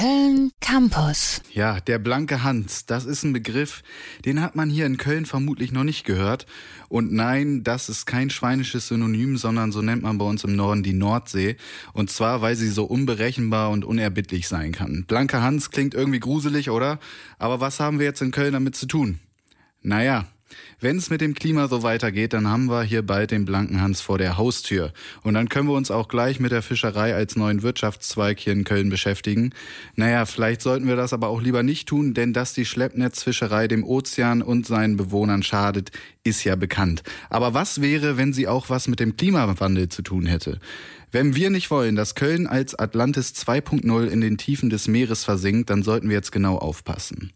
Köln Campus. Ja, der blanke Hans, das ist ein Begriff, den hat man hier in Köln vermutlich noch nicht gehört. Und nein, das ist kein schweinisches Synonym, sondern so nennt man bei uns im Norden die Nordsee. Und zwar, weil sie so unberechenbar und unerbittlich sein kann. Blanker Hans klingt irgendwie gruselig, oder? Aber was haben wir jetzt in Köln damit zu tun? Naja, wenn es mit dem Klima so weitergeht, dann haben wir hier bald den blanken Hans vor der Haustür. Und dann können wir uns auch gleich mit der Fischerei als neuen Wirtschaftszweig hier in Köln beschäftigen. Naja, vielleicht sollten wir das aber auch lieber nicht tun, denn dass die Schleppnetzfischerei dem Ozean und seinen Bewohnern schadet, ist ja bekannt. Aber was wäre, wenn sie auch was mit dem Klimawandel zu tun hätte? Wenn wir nicht wollen, dass Köln als Atlantis 2.0 in den Tiefen des Meeres versinkt, dann sollten wir jetzt genau aufpassen.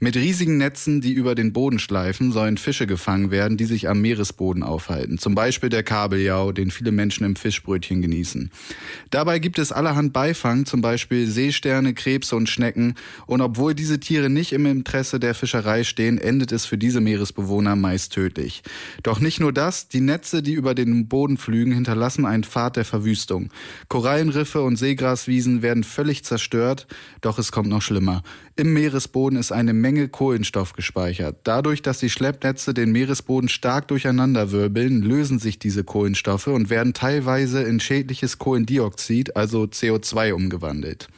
Mit riesigen Netzen, die über den Boden schleifen, sollen Fische gefangen werden, die sich am Meeresboden aufhalten. Zum Beispiel der Kabeljau, den viele Menschen im Fischbrötchen genießen. Dabei gibt es allerhand Beifang, zum Beispiel Seesterne, Krebse und Schnecken. Und obwohl diese Tiere nicht im Interesse der Fischerei stehen, endet es für diese Meeresbewohner meist tödlich. Doch nicht nur das, die Netze, die über den Boden flügen, hinterlassen einen Pfad der Verwüstung. Korallenriffe und Seegraswiesen werden völlig zerstört, doch es kommt noch schlimmer. Im Meeresboden ist eine Menge Kohlenstoff gespeichert. Dadurch, dass die Schleppnetze den Meeresboden stark durcheinanderwirbeln, lösen sich diese Kohlenstoffe und werden teilweise in schädliches Kohlendioxid, also CO2, umgewandelt.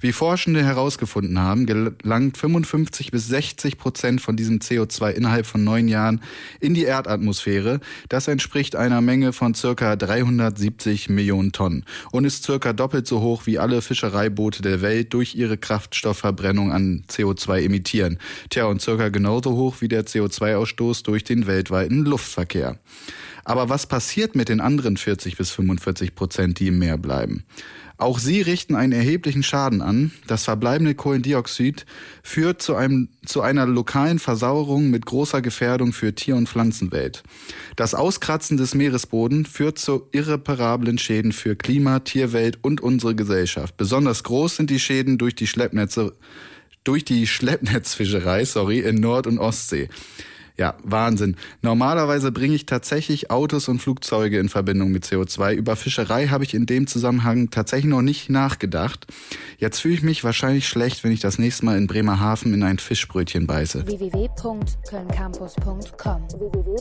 Wie Forschende herausgefunden haben, gelangt 55 bis 60 Prozent von diesem CO2 innerhalb von neun Jahren in die Erdatmosphäre. Das entspricht einer Menge von circa 370 Millionen Tonnen und ist circa doppelt so hoch, wie alle Fischereiboote der Welt durch ihre Kraftstoffverbrennung an CO2 emittieren. Tja, und circa genauso hoch wie der CO2-Ausstoß durch den weltweiten Luftverkehr. Aber was passiert mit den anderen 40 bis 45 Prozent, die im Meer bleiben? Auch sie richten einen erheblichen Schaden an. Das verbleibende Kohlendioxid führt zu, einem, zu einer lokalen Versauerung mit großer Gefährdung für Tier- und Pflanzenwelt. Das Auskratzen des Meeresbodens führt zu irreparablen Schäden für Klima, Tierwelt und unsere Gesellschaft. Besonders groß sind die Schäden durch die Schleppnetze durch die Schleppnetzfischerei, sorry, in Nord- und Ostsee. Ja, Wahnsinn. Normalerweise bringe ich tatsächlich Autos und Flugzeuge in Verbindung mit CO2. Über Fischerei habe ich in dem Zusammenhang tatsächlich noch nicht nachgedacht. Jetzt fühle ich mich wahrscheinlich schlecht, wenn ich das nächste Mal in Bremerhaven in ein Fischbrötchen beiße. www.kölncampus.com www